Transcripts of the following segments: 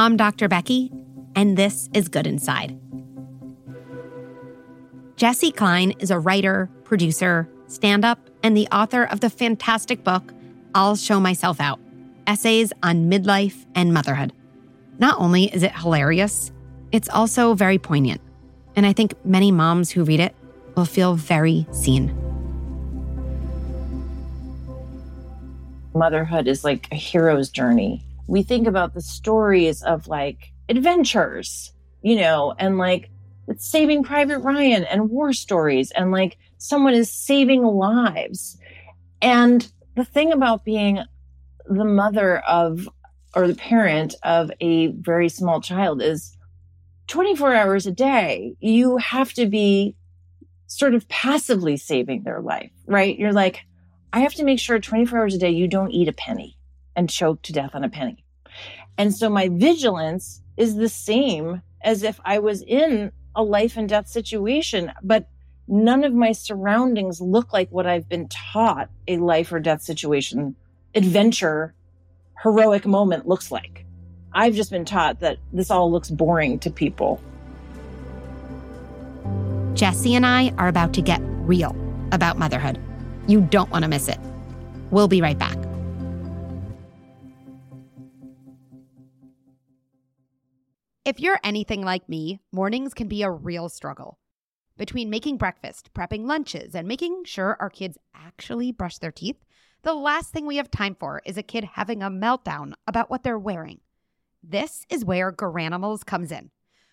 I'm Dr. Becky, and this is Good Inside. Jessi Klein is a writer, producer, stand up, and the author of the fantastic book, I'll Show Myself Out Essays on Midlife and Motherhood. Not only is it hilarious, it's also very poignant. And I think many moms who read it will feel very seen. Motherhood is like a hero's journey. We think about the stories of like adventures, you know, and like Saving Private Ryan and war stories, and like someone is saving lives. And the thing about being the mother of or the parent of a very small child is 24 hours a day, you have to be sort of passively saving their life, right? You're like, I have to make sure 24 hours a day you don't eat a penny and choke to death on a penny. And so my vigilance is the same as if I was in a life and death situation, but none of my surroundings look like what I've been taught a life or death situation, adventure, heroic moment looks like. I've just been taught that this all looks boring to people. Jessi and I are about to get real about motherhood. You don't want to miss it. We'll be right back. If you're anything like me, mornings can be a real struggle. Between making breakfast, prepping lunches, and making sure our kids actually brush their teeth, the last thing we have time for is a kid having a meltdown about what they're wearing. This is where Garanimals comes in.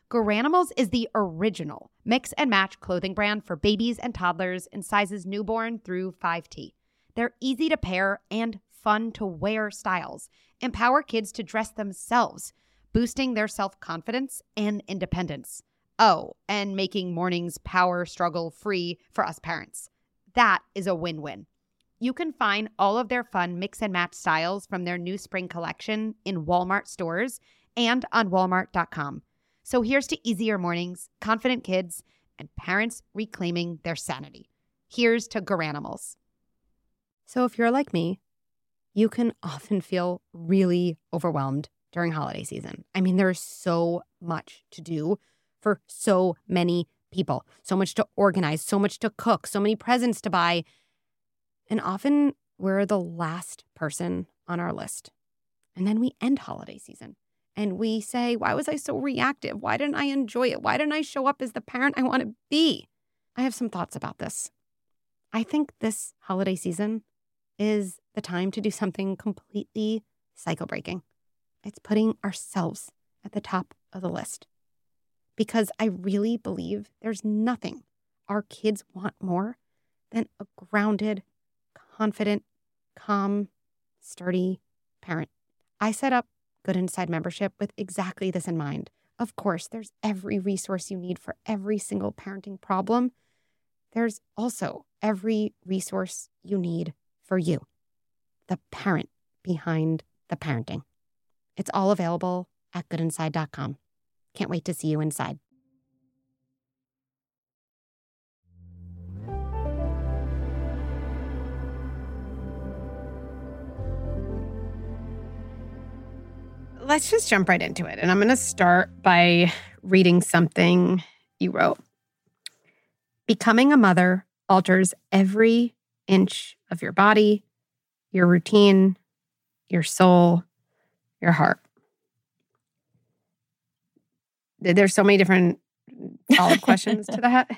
Garanimals is the original mix and match clothing brand for babies and toddlers in sizes newborn through 5T. They're easy to pair and fun to wear styles, empower kids to dress themselves boosting their self confidence and independence. Oh, and making mornings power struggle free for us parents. That is a win win. You can find all of their fun mix and match styles from their new spring collection in Walmart stores and on walmart.com. So here's to easier mornings, confident kids, and parents reclaiming their sanity. Here's to Garanimals. So if you're like me, you can often feel really overwhelmed during holiday season. I mean, there's so much to do for so many people, so much to organize, so much to cook, so many presents to buy. And often we're the last person on our list. And then we end holiday season and we say, Why was I so reactive? Why didn't I enjoy it? Why didn't I show up as the parent I want to be? I have some thoughts about this. I think this holiday season is the time to do something completely cycle breaking. It's putting ourselves at the top of the list. Because I really believe there's nothing our kids want more than a grounded, confident, calm, sturdy parent. I set up Good Inside membership with exactly this in mind. Of course, there's every resource you need for every single parenting problem. There's also every resource you need for you, the parent behind the parenting. It's all available at goodinside.com. Can't wait to see you inside. Let's just jump right into it. And I'm going to start by reading something you wrote. Becoming a mother alters every inch of your body, your routine, your soul, your heart. There's so many different follow-up questions to that.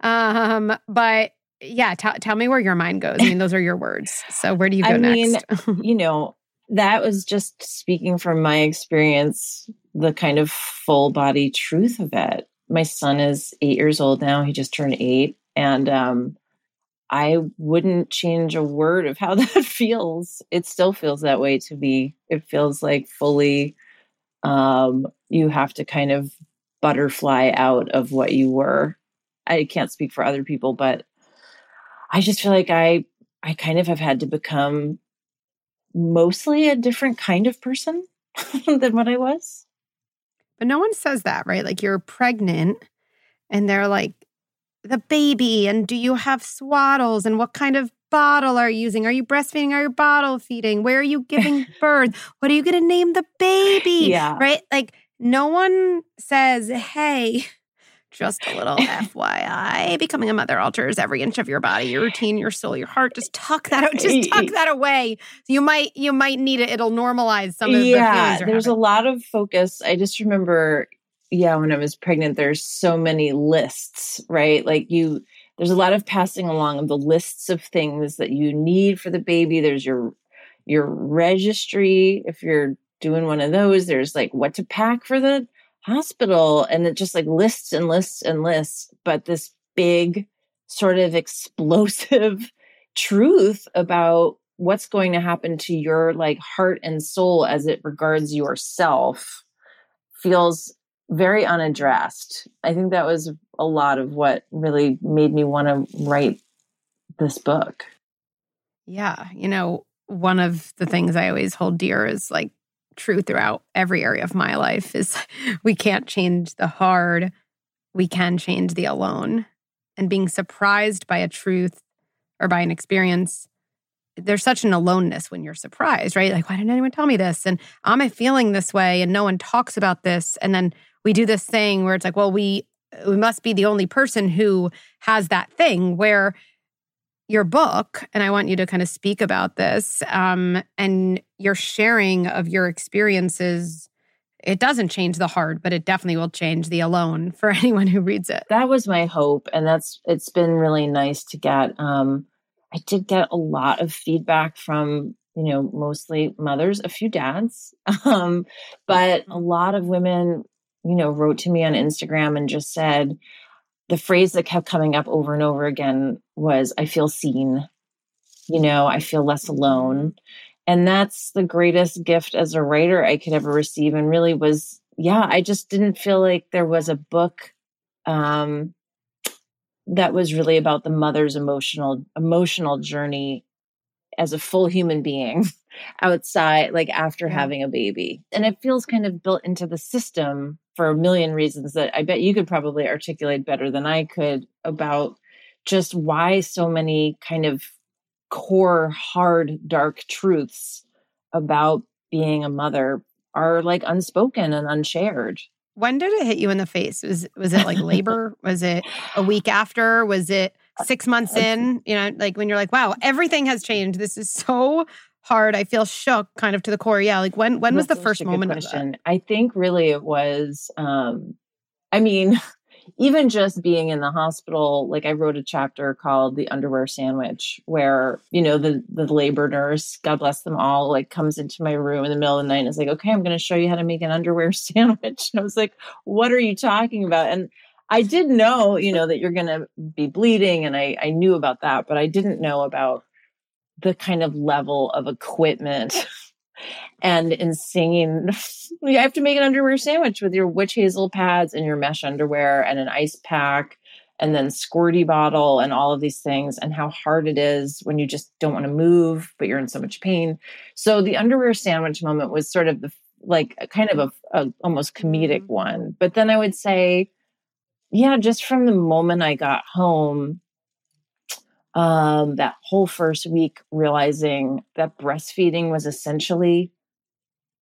Um, but yeah, t- tell me where your mind goes. I mean, those are your words. So where do you go I next? mean, you know, that was just speaking from my experience, the kind of full body truth of it. My son is eight years old now. He just turned eight. And um, I wouldn't change a word of how that feels. It still feels that way to me. It feels like fully um, you have to kind of butterfly out of what you were. I can't speak for other people, but I just feel like I I kind of have had to become mostly a different kind of person than what I was. But no one says that, right? Like you're pregnant and they're like, the baby and do you have swaddles and what kind of bottle are you using? Are you breastfeeding? Are you bottle feeding? Where are you giving birth? What are you going to name the baby? Yeah. Right? Like no one says, "Hey, just a little FYI, becoming a mother alters every inch of your body, your routine, your soul, your heart. Just tuck that out. Just tuck that away. You might you might need it. It'll normalize some of the yeah, feelings. there's having. a lot of focus. I just remember, yeah, when I was pregnant, there's so many lists, right? Like you, there's a lot of passing along of the lists of things that you need for the baby. There's your your registry if you're doing one of those. There's like what to pack for the hospital, and it just like lists and lists and lists. But this big sort of explosive truth about what's going to happen to your like heart and soul as it regards yourself feels very unaddressed. I think that was a lot of what really made me want to write this book. Yeah. You know, one of the things I always hold dear is like true throughout every area of my life is we can't change the hard, we can change the alone. And being surprised by a truth or by an experience, there's such an aloneness when you're surprised, right? Like, why didn't anyone tell me this? And am I feeling this way? And no one talks about this. And then we do this thing where it's like, well, we we must be the only person who has that thing where your book, and I want you to kind of speak about this, um, and your sharing of your experiences. It doesn't change the hard, but it definitely will change the alone for anyone who reads it. That was my hope, and that's it's been really nice to get. Um, I did get a lot of feedback from you know mostly mothers, a few dads, um, but a lot of women, you know, wrote to me on Instagram and just said the phrase that kept coming up over and over again was i feel seen. You know i feel less alone. And that's the greatest gift as a writer i could ever receive and really was yeah i just didn't feel like there was a book um that was really about the mother's emotional emotional journey as a full human being outside like after having a baby. And it feels kind of built into the system for a million reasons that i bet you could probably articulate better than i could about just why so many kind of core hard dark truths about being a mother are like unspoken and unshared When did it hit you in the face? Was was it like labor? was it a week after? Was it uh, six months in? You know, like when you're like, wow, everything has changed. This is so hard. I feel shook kind of to the core. Yeah. Like when when was the first moment question. I think really it was um I mean even just being in the hospital like I wrote a chapter called The Underwear Sandwich where you know the the labor nurse God bless them all like comes into my room in the middle of the night and is like okay I'm going to show you how to make an underwear sandwich and I was like what are you talking about and I did know you know that you're going to be bleeding and I I knew about that but I didn't know about the kind of level of equipment and in singing you have to make an underwear sandwich with your witch hazel pads and your mesh underwear and an ice pack and then squirty bottle and all of these things and how hard it is when you just don't want to move but you're in so much pain so the underwear sandwich moment was sort of the like a kind of a, a almost comedic Mm. one but then i would say yeah just from the moment i got home um, that whole first week realizing that breastfeeding was essentially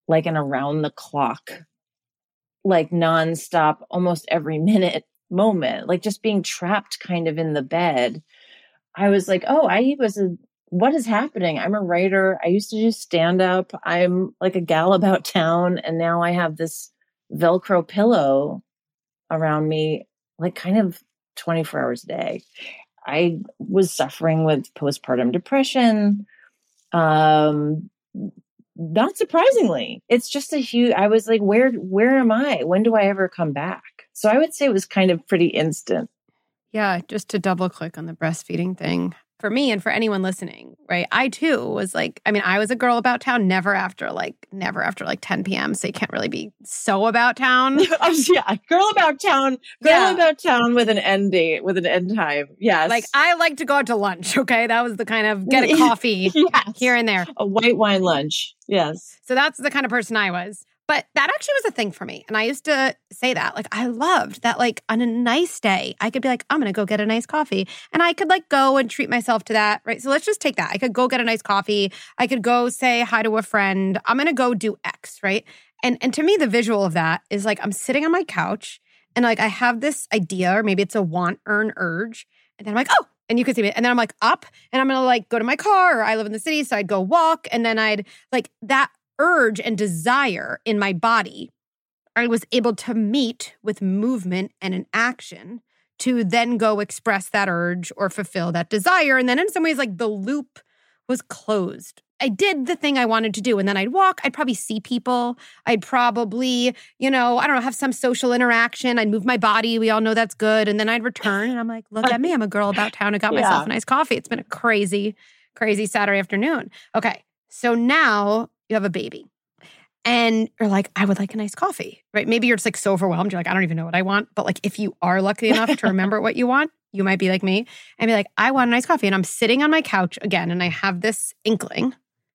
like an around the clock, like nonstop, almost every minute moment, like just being trapped kind of in the bed. I was like, oh, I was a, what is happening? I'm a writer. I used to do stand up. I'm like a gal about town. And now I have this Velcro pillow around me, like kind of 24 hours a day. I was suffering with postpartum depression. Um, not surprisingly, it's just a huge. I was like, where, where am I? When do I ever come back? So I would say it was kind of pretty instant. Yeah, just to double click on the breastfeeding thing. For me and for anyone listening, right? I too was like, I mean, I was a girl about town, never after like, never after like 10 p.m. So you can't really be so about town. Oh, yeah, girl about town, girl Yeah. about town with an end date, with an end time. Yes, Like, I like to go out to lunch. Okay. That was the kind of get a coffee yes. here and there. a white wine lunch. Yes. So that's the kind of person I was. But that actually was a thing for me. And I used to say that. Like, I loved that, like, on a nice day, I could be like, I'm going to go get a nice coffee. And I could, like, go and treat myself to that. Right. So let's just take that. I could go get a nice coffee. I could go say hi to a friend. I'm going to go do X. Right. And, and to me, the visual of that is like, I'm sitting on my couch and, like, I have this idea, or maybe it's a want, earn, urge. And then I'm like, oh, and you can see me. And then I'm like up and I'm gonna like go to my car or I live in the city. So I'd go walk and then I'd like that urge and desire in my body. I was able to meet with movement and an action to then go express that urge or fulfill that desire. And then in some ways, like the loop was closed. I did the thing I wanted to do. And then I'd walk, I'd probably see people. I'd probably, you know, I don't know, have some social interaction. I'd move my body. We all know that's good. And then I'd return and I'm like, look at me. I'm a girl about town. I got yeah. myself a nice coffee. It's been a crazy, crazy Saturday afternoon. Okay. So now you have a baby and you're like, I would like a nice coffee, right? Maybe you're just like so overwhelmed. You're like, I don't even know what I want. But like, if you are lucky enough to remember what you want, you might be like me and be like, I want a nice coffee. And I'm sitting on my couch again and I have this inkling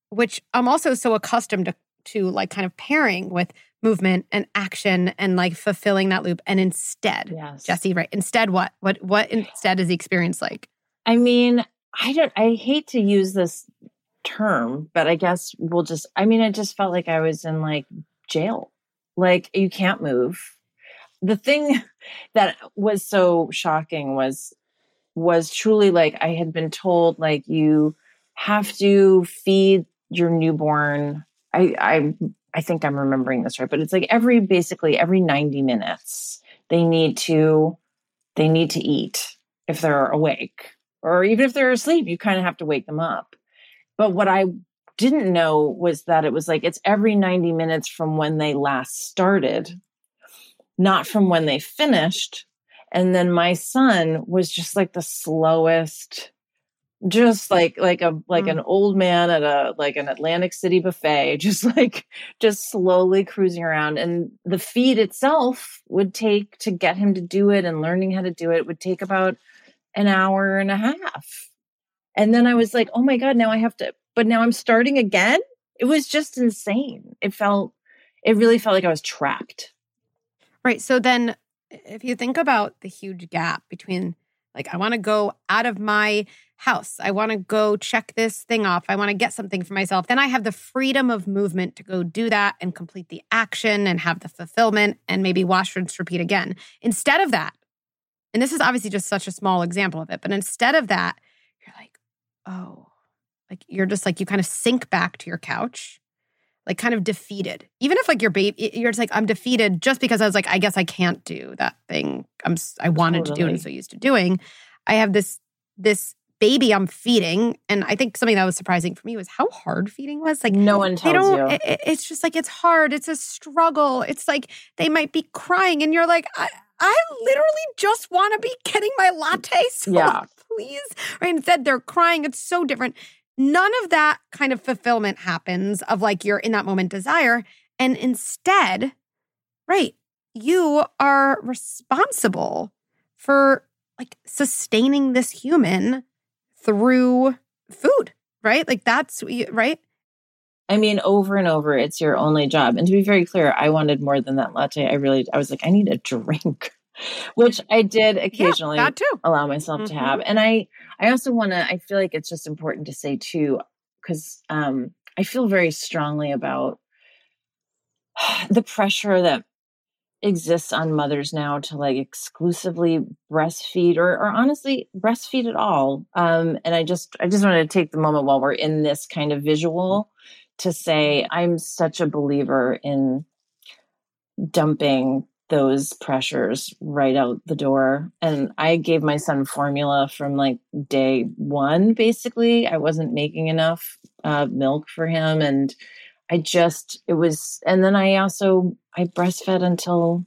which I'm also so accustomed to, to like kind of pairing with movement and action and like fulfilling that loop. And instead, yes. Jessi, right? Instead, what? What what instead is the experience like? I mean, I don't I hate to use this term, but I guess we'll just I mean, I just felt like I was in like jail. Like you can't move. The thing that was so shocking was was truly like I had been told like you have to feed your newborn I, I I think I'm remembering this right, but it's like every basically every 90 minutes they need to they need to eat if they're awake or even if they're asleep, you kind of have to wake them up. But what I didn't know was that it was like it's every 90 minutes from when they last started, not from when they finished. And then my son was just like the slowest just like like a like mm. an old man at a like an Atlantic City buffet, just like just slowly cruising around. And the feed itself would take to get him to do it and learning how to do it would take about an hour and a half. And then I was like, oh my God, now I have to, but now I'm starting again. It was just insane. It felt, it really felt like I was trapped. Right. So then if you think about the huge gap between like, I want to go out of my house. I want to go check this thing off. I want to get something for myself. Then I have the freedom of movement to go do that and complete the action and have the fulfillment and maybe wash, rinse, repeat again. Instead of that, and this is obviously just such a small example of it, but instead of that, you're like, oh, like you're just like, you kind of sink back to your couch, like kind of defeated. Even if like your baby, you're just like, I'm defeated just because I was like, I guess I can't do that thing I'm, I wanted totally. to do and so used to doing. I have this, this baby I'm feeding. And I think something that was surprising for me was how hard feeding was. Like no one tells you. It, it's just like it's hard. It's a struggle. It's like they might be crying, and you're like, I, I literally just want to be getting my latte. So yeah. Please. Right. Instead, they're crying. It's so different. None of that kind of fulfillment happens of like you're in that moment desire. And instead, right, you are responsible for like sustaining this human through food, right? Like that's right. I mean, over and over, it's your only job. And to be very clear, I wanted more than that latte. I really, I was like, I need a drink, which I did occasionally yeah, too. allow myself mm-hmm. to have. And I, I also want to, I feel like it's just important to say too, because um, I feel very strongly about the pressure that exists on mothers now to like exclusively breastfeed or, or honestly breastfeed at all um, and i just i just wanted to take the moment while we're in this kind of visual to say i'm such a believer in dumping those pressures right out the door and i gave my son formula from like day one basically i wasn't making enough uh, milk for him and I just it was and then I also I breastfed until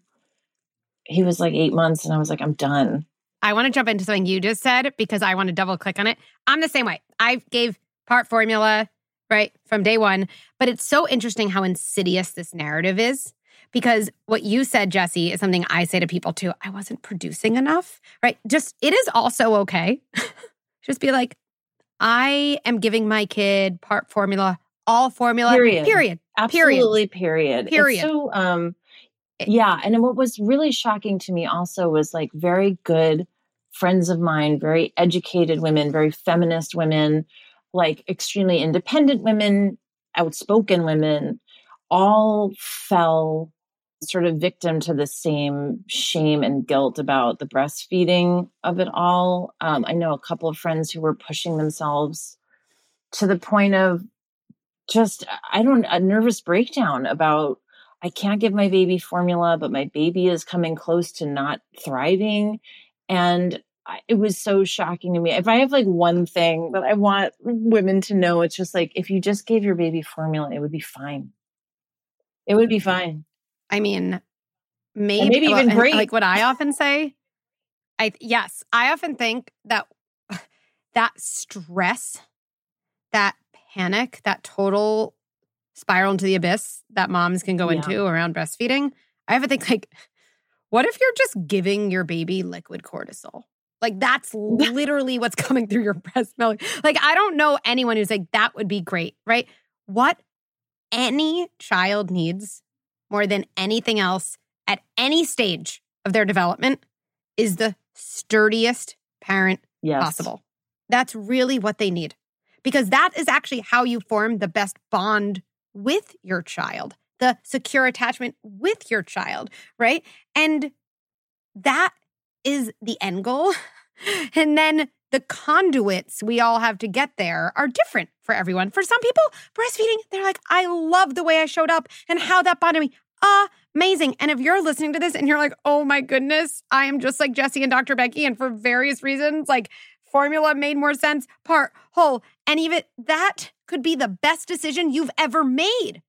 he was like 8 months and I was like I'm done. I want to jump into something you just said because I want to double click on it. I'm the same way. I gave part formula right from day 1, but it's so interesting how insidious this narrative is because what you said Jessi, is something I say to people too. I wasn't producing enough, right? Just it is also okay. just be like I am giving my kid part formula all formula. Period. Period. Absolutely, period. Period. so, um, yeah. And what was really shocking to me also was like very good friends of mine, very educated women, very feminist women, like extremely independent women, outspoken women, all fell sort of victim to the same shame and guilt about the breastfeeding of it all. Um, I know a couple of friends who were pushing themselves to the point of just, I don't, a nervous breakdown about, I can't give my baby formula, but my baby is coming close to not thriving. And I, it was so shocking to me. If I have like one thing that I want women to know, it's just like, if you just gave your baby formula, it would be fine. It would be fine. I mean, maybe, maybe even and great. Like what I often say, I yes, I often think that that stress, that panic, that total spiral into the abyss that moms can go Yeah. into around breastfeeding. I have often think like, what if you're just giving your baby liquid cortisol? Like that's literally what's coming through your breast milk. Like I don't know anyone who's like that would be great, right? What any child needs more than anything else at any stage of their development is the sturdiest parent Yes. possible. That's really what they need. Because that is actually how you form the best bond with your child, the secure attachment with your child, right? And that is the end goal. And then the conduits we all have to get there are different for everyone. For some people, breastfeeding, they're like, I love the way I showed up and how that bonded me. Amazing. And if you're listening to this and you're like, oh my goodness, I am just like Jessi and Dr. Becky, and for various reasons, like formula made more sense, part, whole, and even that could be the best decision you've ever made.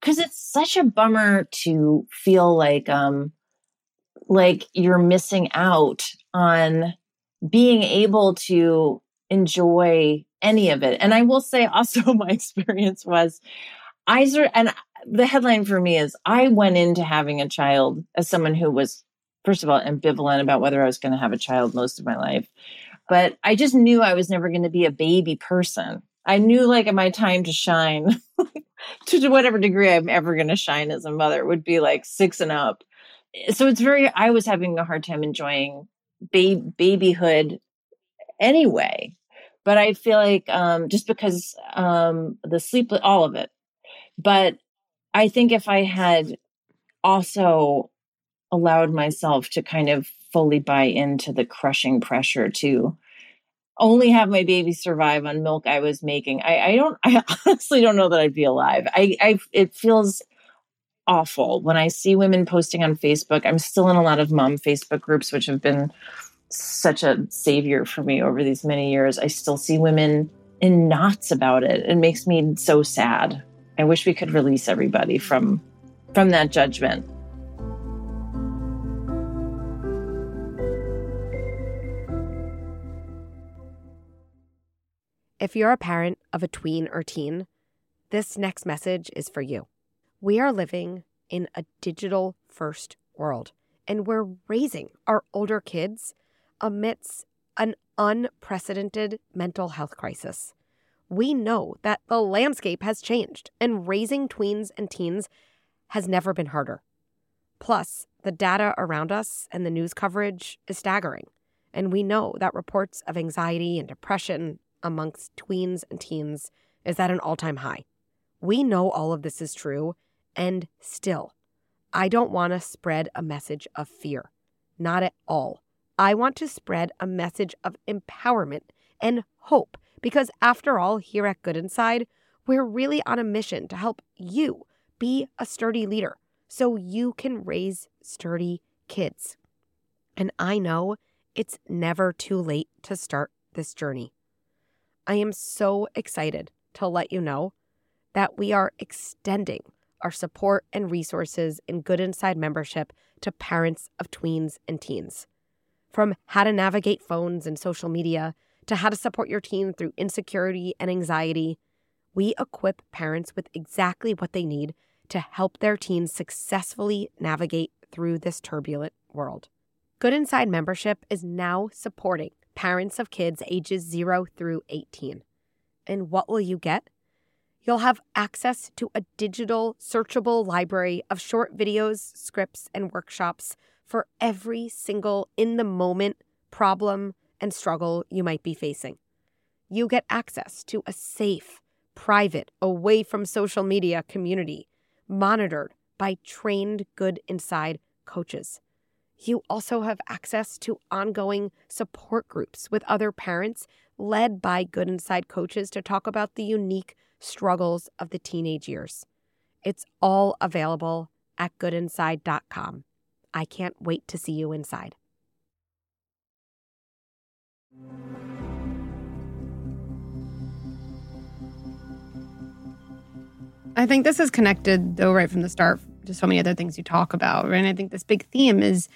because it's such a bummer to feel like um like you're missing out on being able to enjoy any of it. And i will say also my experience was i and the headline for me is i went into having a child as someone who was first of all ambivalent about whether i was going to have a child most of my life. But i just knew i was never going to be a baby person. I knew like my time to shine to whatever degree I'm ever going to shine as a mother would be like six and up. Eh, so it's very, I was having a hard time enjoying ba- babyhood anyway. But I feel like um, just because um, the sleep, all of it. But I think if I had also allowed myself to kind of fully buy into the crushing pressure to only have my baby survive on milk I was making. I, I don't, I honestly don't know that I'd be alive. I, I, it feels awful when I see women posting on Facebook. I'm still in a lot of mom Facebook groups, which have been such a savior for me over these many years. I still see women in knots about it. It makes me so sad. I wish we could release everybody from, from that judgment. If you're a parent of a tween or teen, this next message is for you. We are living in a digital first world, and we're raising our older kids amidst an unprecedented mental health crisis. We know that the landscape has changed, and raising tweens and teens has never been harder. Plus, the data around us and the news coverage is staggering. And we know that reports of anxiety and depression amongst tweens and teens is at an all time high. We know all of this is true, and still, I don't want to spread a message of fear. Not at all. I want to spread a message of empowerment and hope because, after all, here at Good Inside, we're really on a mission to help you be a sturdy leader so you can raise sturdy kids. And I know it's never too late to start this journey. I am so excited to let you know that we are extending our support and resources in Good Inside membership to parents of tweens and teens. From how to navigate phones and social media to how to support your teen through insecurity and anxiety, we equip parents with exactly what they need to help their teens successfully navigate through this turbulent world. Good Inside membership is now supporting parents of kids ages 0 through 18. And what will you get? You'll have access to a digital, searchable library of short videos, scripts, and workshops for every single in the moment problem and struggle you might be facing. You get access to a safe, private, away from social media community monitored by trained Good Inside coaches. You also have access to ongoing support groups with other parents led by Good Inside coaches to talk about the unique struggles of the teenage years. It's all available at goodinside.com. I can't wait to see you inside. I think this is connected, though, right from the start to so many other things you talk about. Right? And I think this big theme is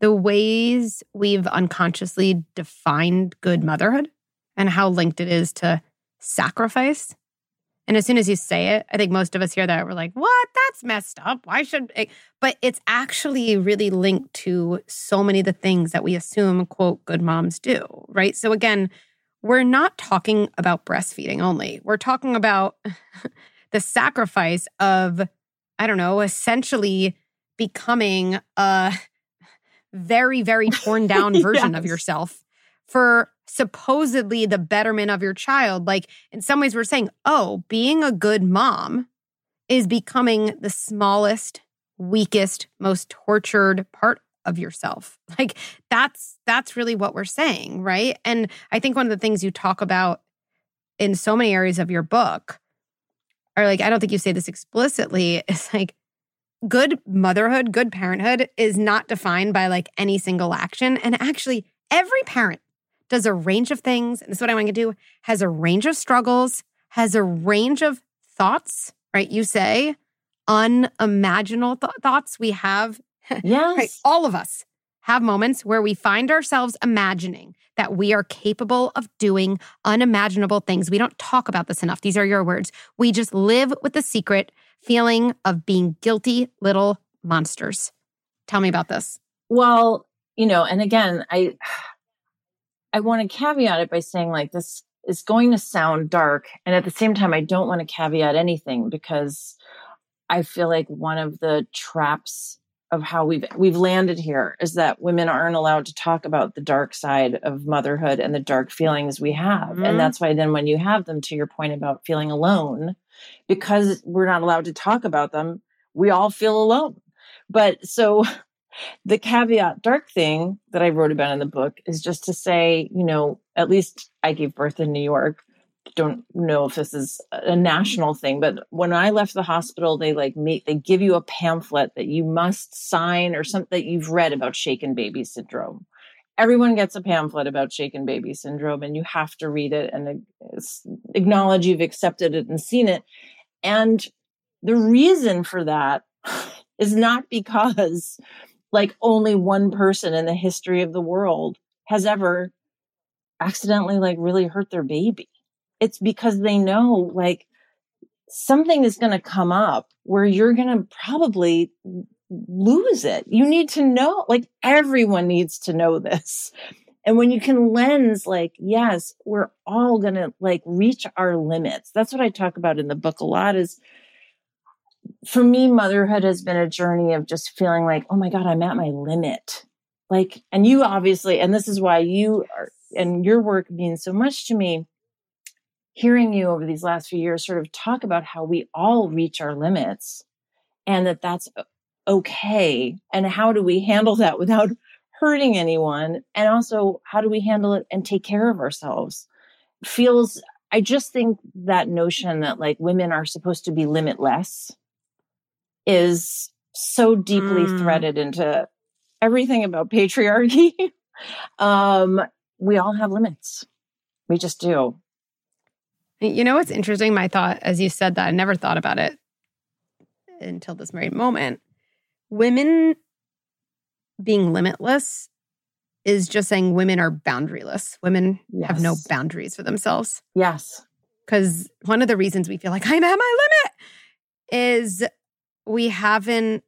the ways we've unconsciously defined good motherhood and how linked it is to sacrifice. And as soon as you say it, I think most of us hear that we're like, what? That's messed up. Why should it? But it's actually really linked to so many of the things that we assume, quote, good moms do, right? So again, we're not talking about breastfeeding only. We're talking about the sacrifice of, I don't know, essentially becoming a very, very torn down version yes. of yourself for supposedly the betterment of your child. Like in some ways, we're saying, oh, being a good mom is becoming the smallest, weakest, most tortured part of yourself. Like that's that's really what we're saying, right? And I think one of the things you talk about in so many areas of your book or like I don't think you say this explicitly, is like good motherhood, good parenthood is not defined by like any single action. And actually, every parent does a range of things. And this is what I want to do has a range of struggles, has a range of thoughts, right? You say unimaginable th- thoughts. We have, yes. right? All of us have moments where we find ourselves imagining that we are capable of doing unimaginable things. We don't talk about this enough. These are your words. We just live with the secret feeling of being guilty little monsters. Tell me about this. Well, you know, and again, I I want to caveat it by saying like this is going to sound dark and at the same time I don't want to caveat anything because I feel like one of the traps of how we've we've landed here is that women aren't allowed to talk about the dark side of motherhood and the dark feelings we have mm-hmm. and that's why then when you have them to your point about feeling alone because we're not allowed to talk about them we all feel alone but so the caveat dark thing that i wrote about in the book is just to say you know at least i gave birth in new york don't know if this is a national thing, but when I left the hospital, they like make they give you a pamphlet that you must sign or something that you've read about shaken baby syndrome. Everyone gets a pamphlet about shaken baby syndrome, and you have to read it and acknowledge you've accepted it and seen it. And the reason for that is not because like only one person in the history of the world has ever accidentally like really hurt their baby it's because they know like something is going to come up where you're going to probably lose it. You need to know, like everyone needs to know this. And when you can lens, like, yes, we're all going to like reach our limits. That's what I talk about in the book a lot is for me, motherhood has been a journey of just feeling like, oh my God, I'm at my limit. Like, and you obviously, and this is why you are, and your work means so much to me hearing you over these last few years sort of talk about how we all reach our limits and that that's okay and how do we handle that without hurting anyone? And also how do we handle it and take care of ourselves? Feels i just think that notion that like women are supposed to be limitless is so deeply mm. threaded into everything about patriarchy um we all have limits we just do you know what's interesting? My thought as you said that, I never thought about it until this very moment. Women being limitless is just saying women are boundaryless. Women yes. have no boundaries for themselves. Yes. Because one of the reasons we feel like I'm at my limit is we haven't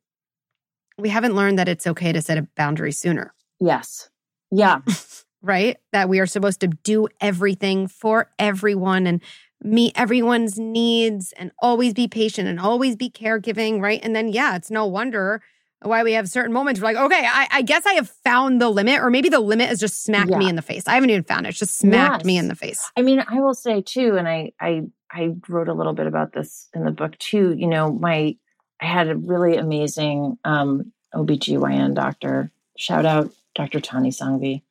we haven't learned that it's okay to set a boundary sooner. Yes. Yeah. right? That we are supposed to do everything for everyone and meet everyone's needs and always be patient and always be caregiving, right? And then, yeah, it's no wonder why we have certain moments we're like, okay, I, I guess I have found the limit, or maybe the limit has just smacked Yeah. me in the face. I haven't even found it; it's just smacked me in the face. I mean, I will say too, and I I I wrote a little bit about this in the book too. You know, my I had a really amazing um OBGYN doctor. Shout out Dr. Tani Sangvi.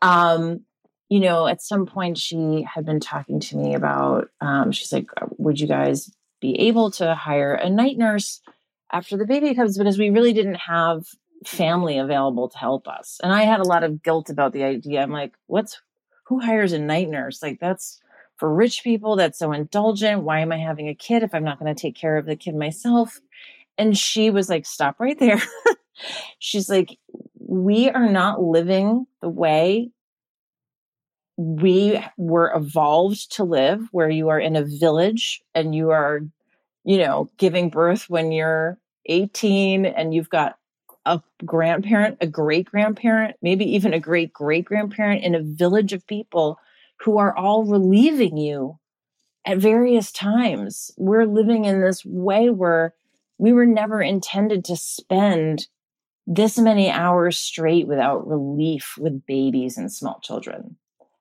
Um, you know, at some point she had been talking to me about um, she's like, would you guys be able to hire a night nurse after the baby comes because we really didn't have family available to help us. And I had a lot of guilt about the idea. I'm like, what's who hires a night nurse? Like that's for rich people, that's so indulgent. Why am I having a kid if I'm not going to take care of the kid myself? And she was like, stop right there. She's like, we are not living the way we were evolved to live, where you are in a village and you are, you know, giving birth when you're 18 and you've got a grandparent, a great grandparent, maybe even a great great grandparent in a village of people who are all relieving you at various times. We're living in this way where we were never intended to spend this many hours straight without relief with babies and small children.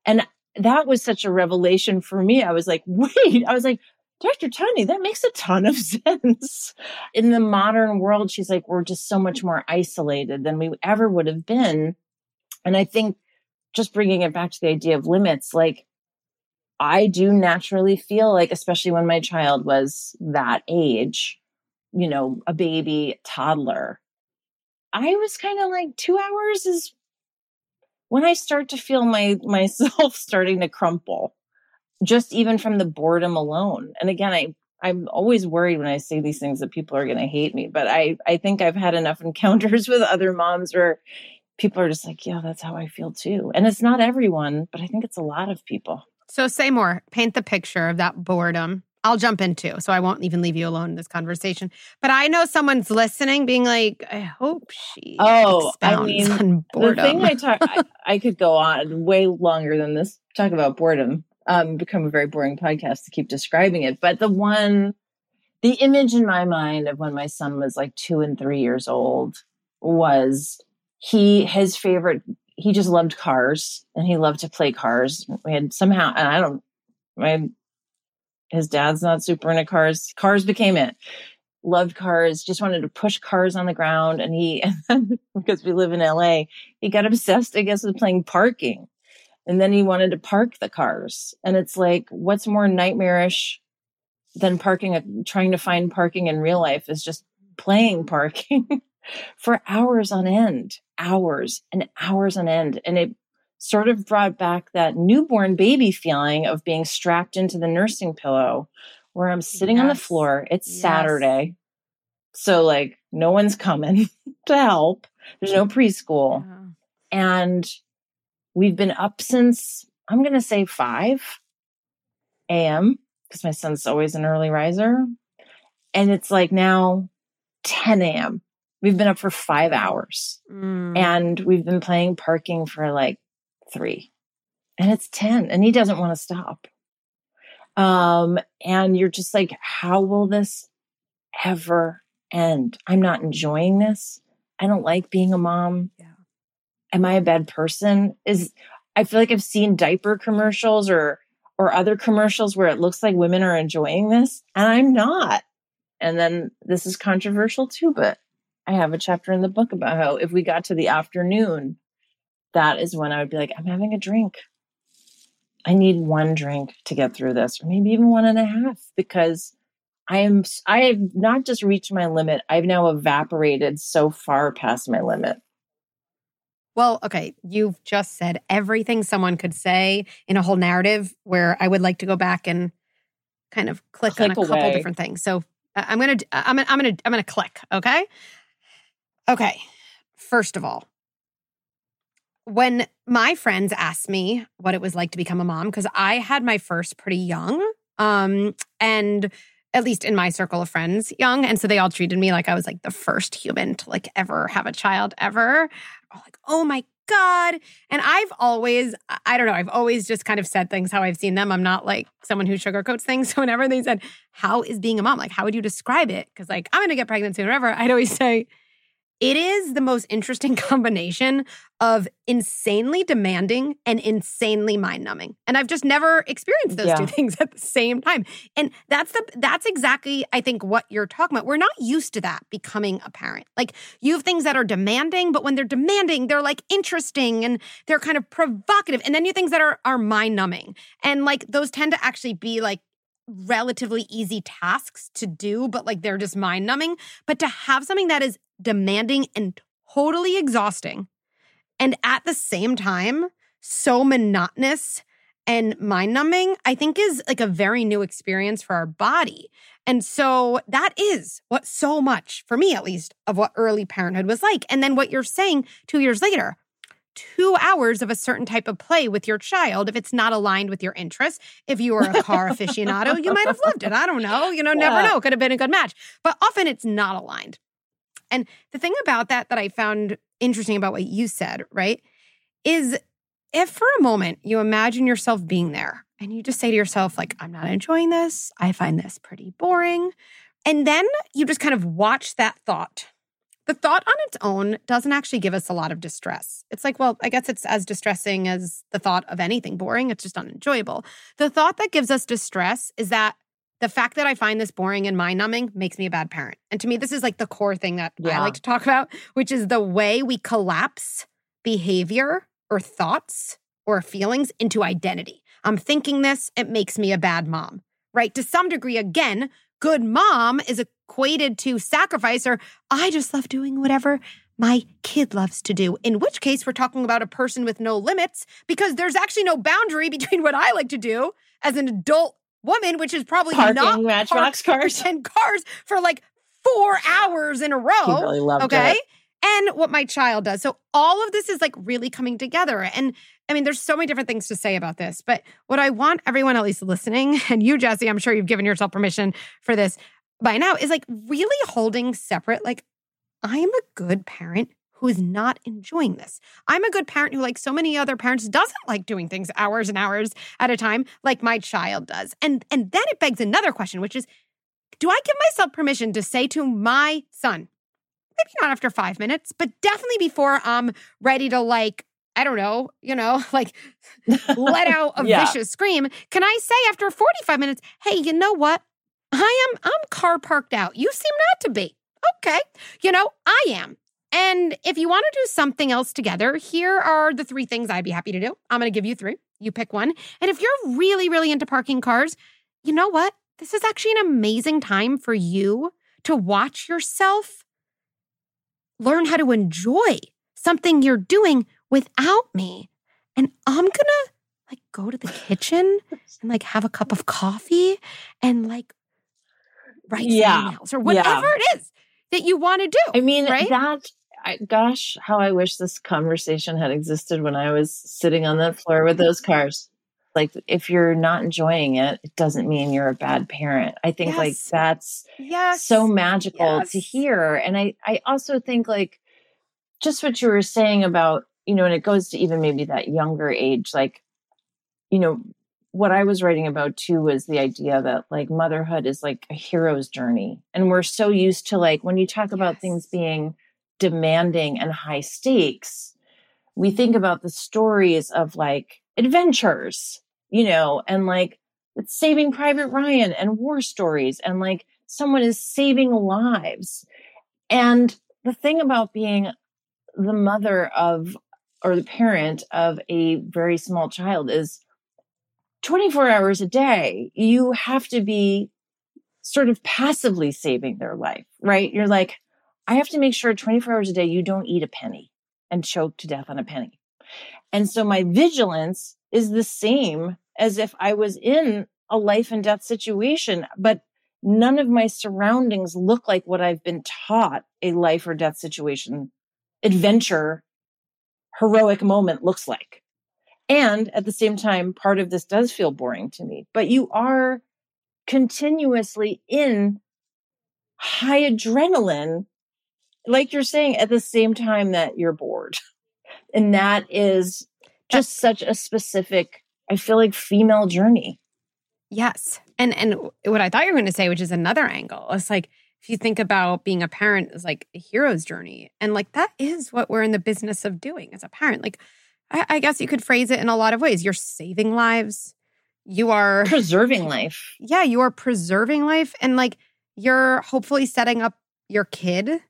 And that was such a revelation for me. I was like, wait, I was like, Dr. Tony, that makes a ton of sense. In the modern world, she's like, we're just so much more isolated than we ever would have been. And I think just bringing it back to the idea of limits, like, I do naturally feel like, especially when my child was that age, you know, a baby, toddler, I was kind of like, two hours is when I start to feel my myself starting to crumple just even from the boredom alone. And again, I I'm always worried when I say these things that people are going to hate me, but I I think I've had enough encounters with other moms where people are just like, yeah, that's how I feel too. And it's not everyone, but I think it's a lot of people. So say more. Paint the picture of that boredom. I'll jump in too, so I won't even leave you alone in this conversation. But I know someone's listening, being like, "I hope she Oh, I mean, on The thing I talk I, I could go on way longer than this talk about boredom. Um become a very boring podcast to keep describing it, but the one the image in my mind of when my son was like 2 and 3 years old was he his favorite he just loved cars and he loved to play cars. We had somehow and I don't my his dad's not super into cars. Cars became it. Loved cars, just wanted to push cars on the ground. And he, because we live in LA, he got obsessed, I guess, with playing parking. And then he wanted to park the cars. And it's like, what's more nightmarish than parking, trying to find parking in real life is just playing parking for hours on end, hours and hours on end. And it sort of brought back that newborn baby feeling of being strapped into the nursing pillow where I'm sitting on the floor. It's Yes. Saturday. So, like, no one's coming to help. There's no preschool. Yeah. And we've been up since, I'm going to say 5 a.m. because my son's always an early riser. And it's like now 10 a.m. We've been up for five hours Mm. and we've been playing parking for like three and it's 10 and he doesn't want to stop. Um and you're just like how will this ever end? I'm not enjoying this. I don't like being a mom. Yeah. am i a bad person? Is i feel like i've seen diaper commercials or or other commercials where it looks like women are enjoying this and i'm not. And then this is controversial too but i have a chapter in the book about how if we got to the afternoon that is when I would be like, I'm having a drink. I need one drink to get through this, or maybe even one and a half, because I am I have not just reached my limit, I've now evaporated so far past my limit. Well, okay, you've just said everything someone could say in a whole narrative where I would like to go back and kind of click, on a Click couple away. different things. So I'm gonna I'm gonna I'm gonna I'm gonna click. Okay. Okay. First of all, when my friends asked me what it was like to become a mom, because I had my first pretty young, um, and at least in my circle of friends, young, and so they all treated me like I was like the first human to like ever have a child ever like, oh my God. And I've always, I don't know, I've always just kind of said things how I've seen them. I'm not like someone who sugarcoats things. So whenever they said, how is being a mom? Like, how would you describe it? Because like, I'm to get pregnant soon, whatever. I'd always say, it is the most interesting combination of insanely demanding and insanely mind numbing. And I've just never experienced those yeah. two things at the same time. And that's the that's exactly I think what you're talking about. We're not used to that becoming a parent. Like you have things that are demanding, but when they're demanding, they're like interesting and they're kind of provocative. And then you things that are are mind numbing. And like those tend to actually be like relatively easy tasks to do, but like they're just mind numbing. But to have something that is demanding and totally exhausting, and at the same time, so monotonous and mind numbing, I think is like a very new experience for our body. And so that is what so much, for me at least, of what early parenthood was like. And then what you're saying two years later, two hours of a certain type of play with your child if it's not aligned with your interests. If you were a car aficionado, you might have loved it. I don't know. You know, yeah. never know. Could have been a good match. But often it's not aligned. And the thing about that that I found interesting about what you said, right, is if for a moment you imagine yourself being there and you just say to yourself, like, I'm not enjoying this, I find this pretty boring. And then you just kind of watch that thought the thought on its own doesn't actually give us a lot of distress. It's like, well, I guess it's as distressing as the thought of anything boring. It's just unenjoyable. The thought that gives us distress is that the fact that I find this boring and mind numbing makes me a bad parent. And to me, this is like the core thing that yeah. I like to talk about, which is the way we collapse behavior or thoughts or feelings into identity. I'm thinking this, it makes me a bad mom, right? To some degree, again, good mom is equated to sacrifice or I just love doing whatever my kid loves to do. In which case, we're talking about a person with no limits because there's actually no boundary between what I like to do as an adult woman, which is probably Parking not matchbox cars and cars for like four hours in a row. He Really okay. It. And what my child does. So all of this is like really coming together. And I mean, there's so many different things to say about this, but what I want everyone at least listening, and you, Jessi, I'm sure you've given yourself permission for this by now, is like really holding separate, like, I am a good parent who is not enjoying this. I'm a good parent who, like so many other parents, doesn't like doing things hours and hours at a time, like my child does. And and then it begs another question, which is, do I give myself permission to say to my son, maybe not after five minutes, but definitely before I'm ready to like I don't know, you know, like let out a yeah. vicious scream. Can I say after 45 minutes, hey, you know what? I am I'm car parked out. You seem not to be. Okay. You know, I am. And if you want to do something else together, here are the three things I'd be happy to do. I'm going to give you three. You pick one. And if you're really, really into parking cars, you know what? This is actually an amazing time for you to watch yourself learn how to enjoy something you're doing without me. And I'm gonna like go to the kitchen and like have a cup of coffee and like write yeah. emails or whatever yeah. it is that you want to do. I mean, right? that I, gosh, how I wish this conversation had existed when I was sitting on that floor with those cars. Like, if you're not enjoying it, it doesn't mean you're a bad parent. I think yes. like that's yes. so magical yes. to hear. And I, I also think like just what you were saying about you know, and it goes to even maybe that younger age, like, you know, what I was writing about too was the idea that like motherhood is like a hero's journey. And we're so used to like when you talk about yes. things being demanding and high stakes, we think about the stories of like adventures, you know, and like it's saving Private Ryan and war stories and like someone is saving lives. And the thing about being the mother of or the parent of a very small child is 24 hours a day, you have to be sort of passively saving their life, right? You're like, I have to make sure 24 hours a day you don't eat a penny and choke to death on a penny. And so my vigilance is the same as if I was in a life and death situation, but none of my surroundings look like what I've been taught a life or death situation adventure heroic moment looks like. And at the same time, part of this does feel boring to me, but you are continuously in high adrenaline, like you're saying, at the same time that you're bored. And that is just such a specific, I feel like female journey. Yes. And and what I thought you were going to say, which is another angle, it's like if you think about being a parent as like a hero's journey, and like that is what we're in the business of doing as a parent. Like, I, I guess you could phrase it in a lot of ways. You're saving lives. You are preserving life. Yeah, you are preserving life, and like you're hopefully setting up your kid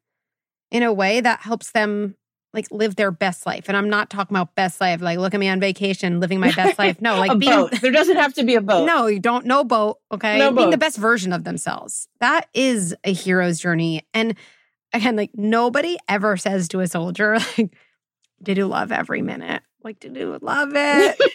in a way that helps them like live their best life. And I'm not talking about best life, like look at me on vacation, living my best life. No, like a being boat. There doesn't have to be a boat. no, you don't no boat. Okay. No being the best version of themselves. That is a hero's journey. And again, like nobody ever says to a soldier, like, did you love every minute? Like, did you love it?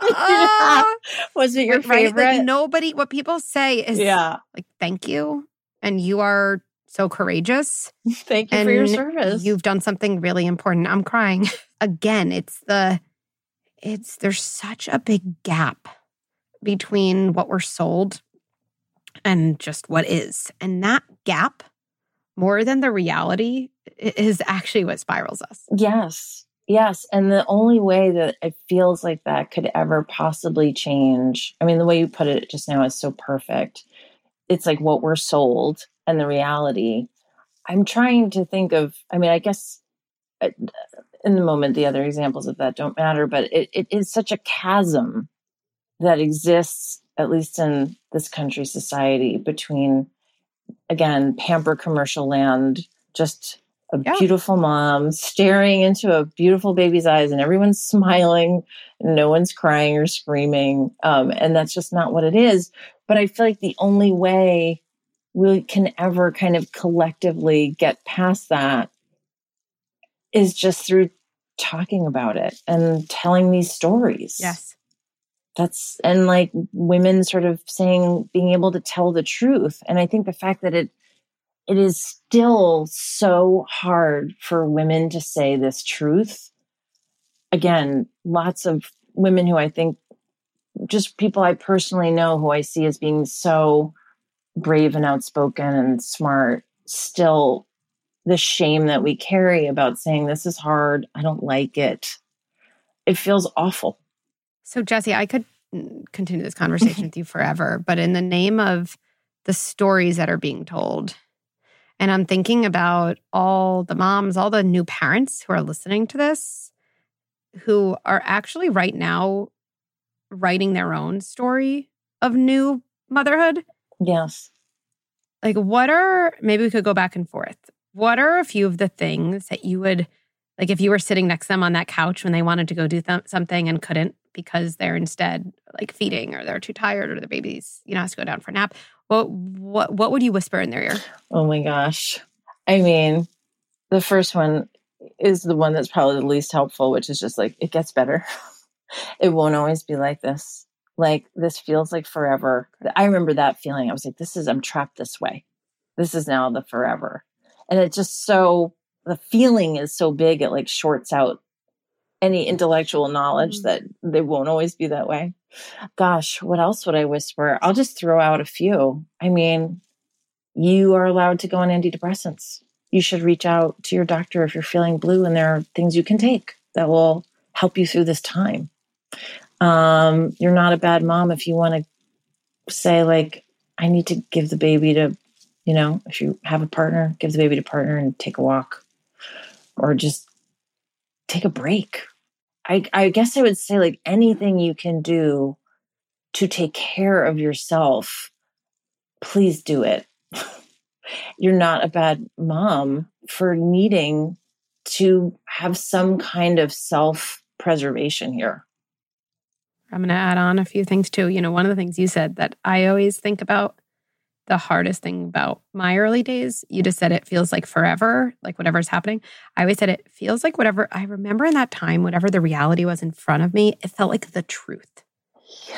Ah, Was it your right? Like, favorite? nobody, what people say is yeah. like, thank you. And you are so courageous. Thank you and for your service. You've done something really important. I'm crying. Again, it's the it's there's such a big gap between what we're sold and just what is. And that gap, more than the reality, is actually what spirals us. Yes. Yes. And the only way that it feels like that could ever possibly change, I mean, the way you put it just now is so perfect. It's like what we're sold and the reality. I'm trying to think of, I mean, I guess uh, in the moment, the other examples of that don't matter, but it, it is such a chasm that exists, at least in this country society, between, again, pamper commercial land, just a Yeah. beautiful mom staring into a beautiful baby's eyes and everyone's smiling no one's crying or screaming um, and that's just not what it is but i feel like the only way we can ever kind of collectively get past that is just through talking about it and telling these stories. Yes. that's and like women sort of saying being able to tell the truth. And i think the fact that it it is still so hard for women to say this truth. Again lots of women who i think just people i personally know who i see as being so brave and outspoken and smart still the shame that we carry about saying this is hard i don't like it it feels awful So, Jessi, I could continue this conversation with you forever, but in the name of the stories that are being told, and I'm thinking about all the moms, all the new parents who are listening to this, who are actually right now writing their own story of new motherhood. Yes Like, what are, maybe we could go back and forth. What are a few of the things that you would, like, if you were sitting next to them on that couch when they wanted to go do th- something and couldn't because they're instead like feeding or they're too tired or the baby's, you know, has to go down for a nap, what, what, what would you whisper in their ear? Oh my gosh. I mean, the first one is the one that's probably the least helpful, which is just like, it gets better. it won't always be like this. Like, this feels like forever. I remember that feeling. I was like, this is, I'm trapped this way. This is now the forever. And it's just so, the feeling is so big, it like shorts out any intellectual knowledge Mm. that they won't always be that way. Gosh, what else would I whisper? I'll just throw out a few. I mean, you are allowed to go on antidepressants. You should reach out to your doctor if you're feeling blue, and there are things you can take that will help you through this time. Um, you're not a bad mom if you want to say, like, I need to give the baby to, you know, if you have a partner, give the baby to partner and take a walk or just take a break. I, I guess I would say, like, anything you can do to take care of yourself, please do it you're not a bad mom for needing to have some kind of self preservation here. I'm going to add on a few things too. You know, one of the things you said that I always think about the hardest thing about my early days, you just said it feels like forever, like whatever's happening. I always said it feels like whatever I remember in that time, whatever the reality was in front of me, it felt like the truth.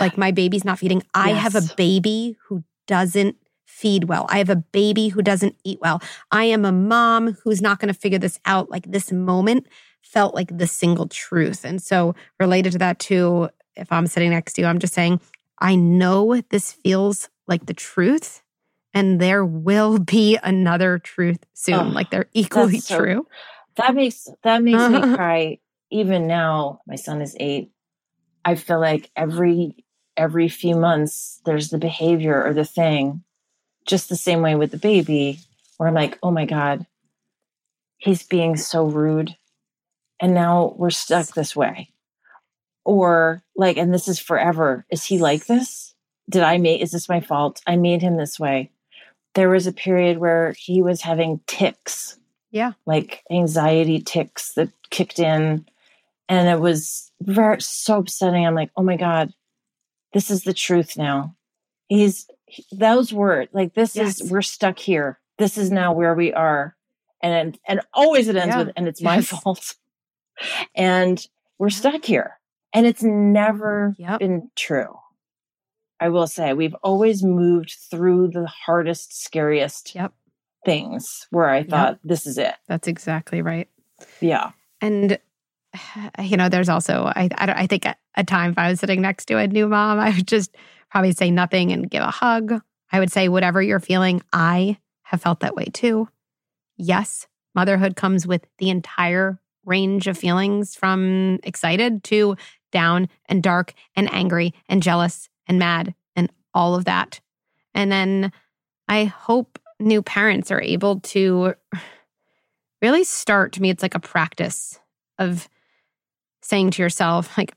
Like my baby's not feeding. I have a baby who doesn't feed well. I have a baby who doesn't eat well. I am a mom who's not going to figure this out. Like this moment felt like the single truth. And so, related to that, too, if I'm sitting next to you, I'm just saying, I know this feels like the truth. And there will be another truth soon. Oh, like they're equally so- true. That makes that makes me cry even now, my son is eight. I feel like every every few months there's the behavior or the thing, just the same way with the baby, where I'm like, oh my God, he's being so rude. And now we're stuck this way. Or like, and this is forever. Is he like this? Did I make, is this my fault? I made him this way. There was a period where he was having tics. Yeah. Like anxiety tics that kicked in. And it was very, so upsetting. I'm like, oh my God, this is the truth now. He's, those words, like, this yes. is, we're stuck here. This is now where we are. And, and always it ends yeah. with, and it's my yes. fault. and we're stuck here. And it's never yep. been true. I will say we've always moved through the hardest, scariest yep. things where I thought, yep. this is it. That's exactly right. Yeah. And, you know, there's also, I, I, I think at a time if I was sitting next to a new mom, I would just probably say nothing and give a hug. I would say, whatever you're feeling, I have felt that way too. Yes, motherhood comes with the entire range of feelings from excited to down and dark and angry and jealous and mad and all of that. And then I hope new parents are able to really start to me, it's like a practice of saying to yourself, like,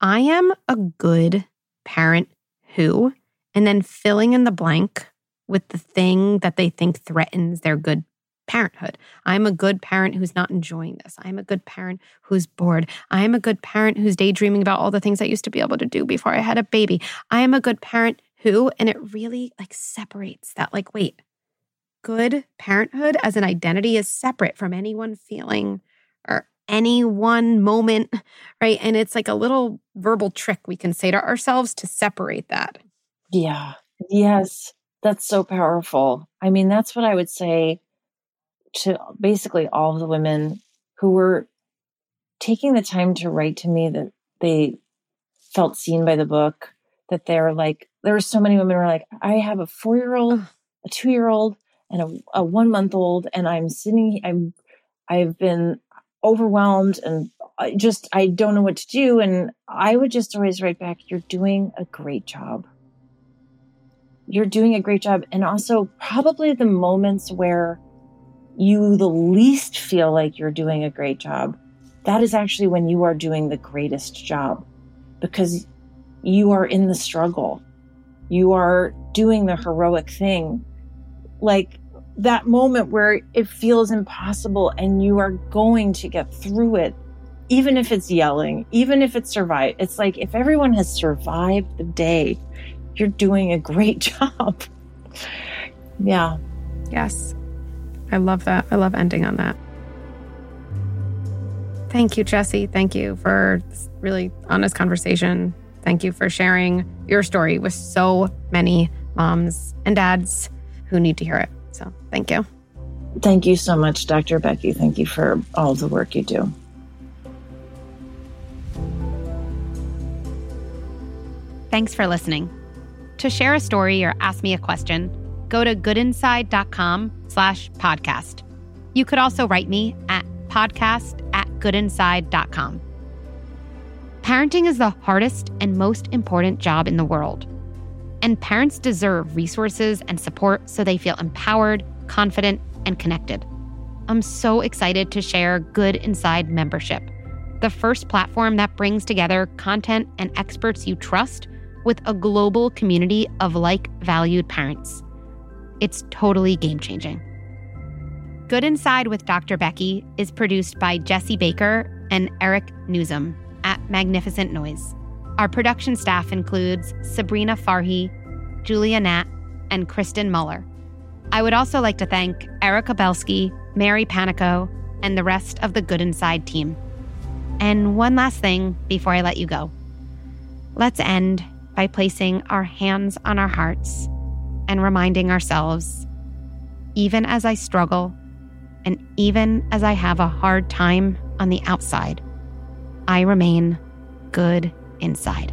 I am a good parent who, and then filling in the blank with the thing that they think threatens their good parenthood. I'm a good parent who's not enjoying this. I'm a good parent who's bored. I am a good parent who's daydreaming about all the things I used to be able to do before I had a baby. I am a good parent who, and it really like separates that, like, wait, good parenthood as an identity is separate from any one feeling or any one moment, right? And it's like a little verbal trick we can say to ourselves to separate that. Yeah. Yes. That's so powerful. I mean, that's what I would say to basically all of the women who were taking the time to write to me that they felt seen by the book, that they're like, there were so many women who were like, I have a four year old, a two year old, and a, a one month old, and I'm sitting, I'm, I've been overwhelmed and I just, I don't know what to do. And I would just always write back, You're doing a great job. You're doing a great job. And also, probably the moments where you the least feel like you're doing a great job, that is actually when you are doing the greatest job because you are in the struggle. You are doing the heroic thing. Like that moment where it feels impossible and you are going to get through it, even if it's yelling, even if it's survive. It's like if everyone has survived the day, you're doing a great job. yeah. Yes. I love that. I love ending on that. Thank you, Jessi. Thank you for really honest conversation. Thank you for sharing your story with so many moms and dads who need to hear it. So, thank you. Thank you so much, Dr. Becky. Thank you for all the work you do. Thanks for listening. To share a story or ask me a question, go to goodinside.com slash podcast. You could also write me at podcast at goodinside.com. Parenting is the hardest and most important job in the world. And parents deserve resources and support so they feel empowered, confident, and connected. I'm so excited to share Good Inside membership, the first platform that brings together content and experts you trust with a global community of like valued parents. It's totally game changing. Good Inside with Dr. Becky is produced by Jesse Baker and Eric Nuzum at Magnificent Noise. Our production staff includes Sabrina Farhi, Julia Nat, and Kristen Muller. I would also like to thank Erica Belsky, Mary Panico, and the rest of the Good Inside team. And one last thing before I let you go. Let's end by placing our hands on our hearts and reminding ourselves even as I struggle, and even as I have a hard time on the outside, I remain good inside.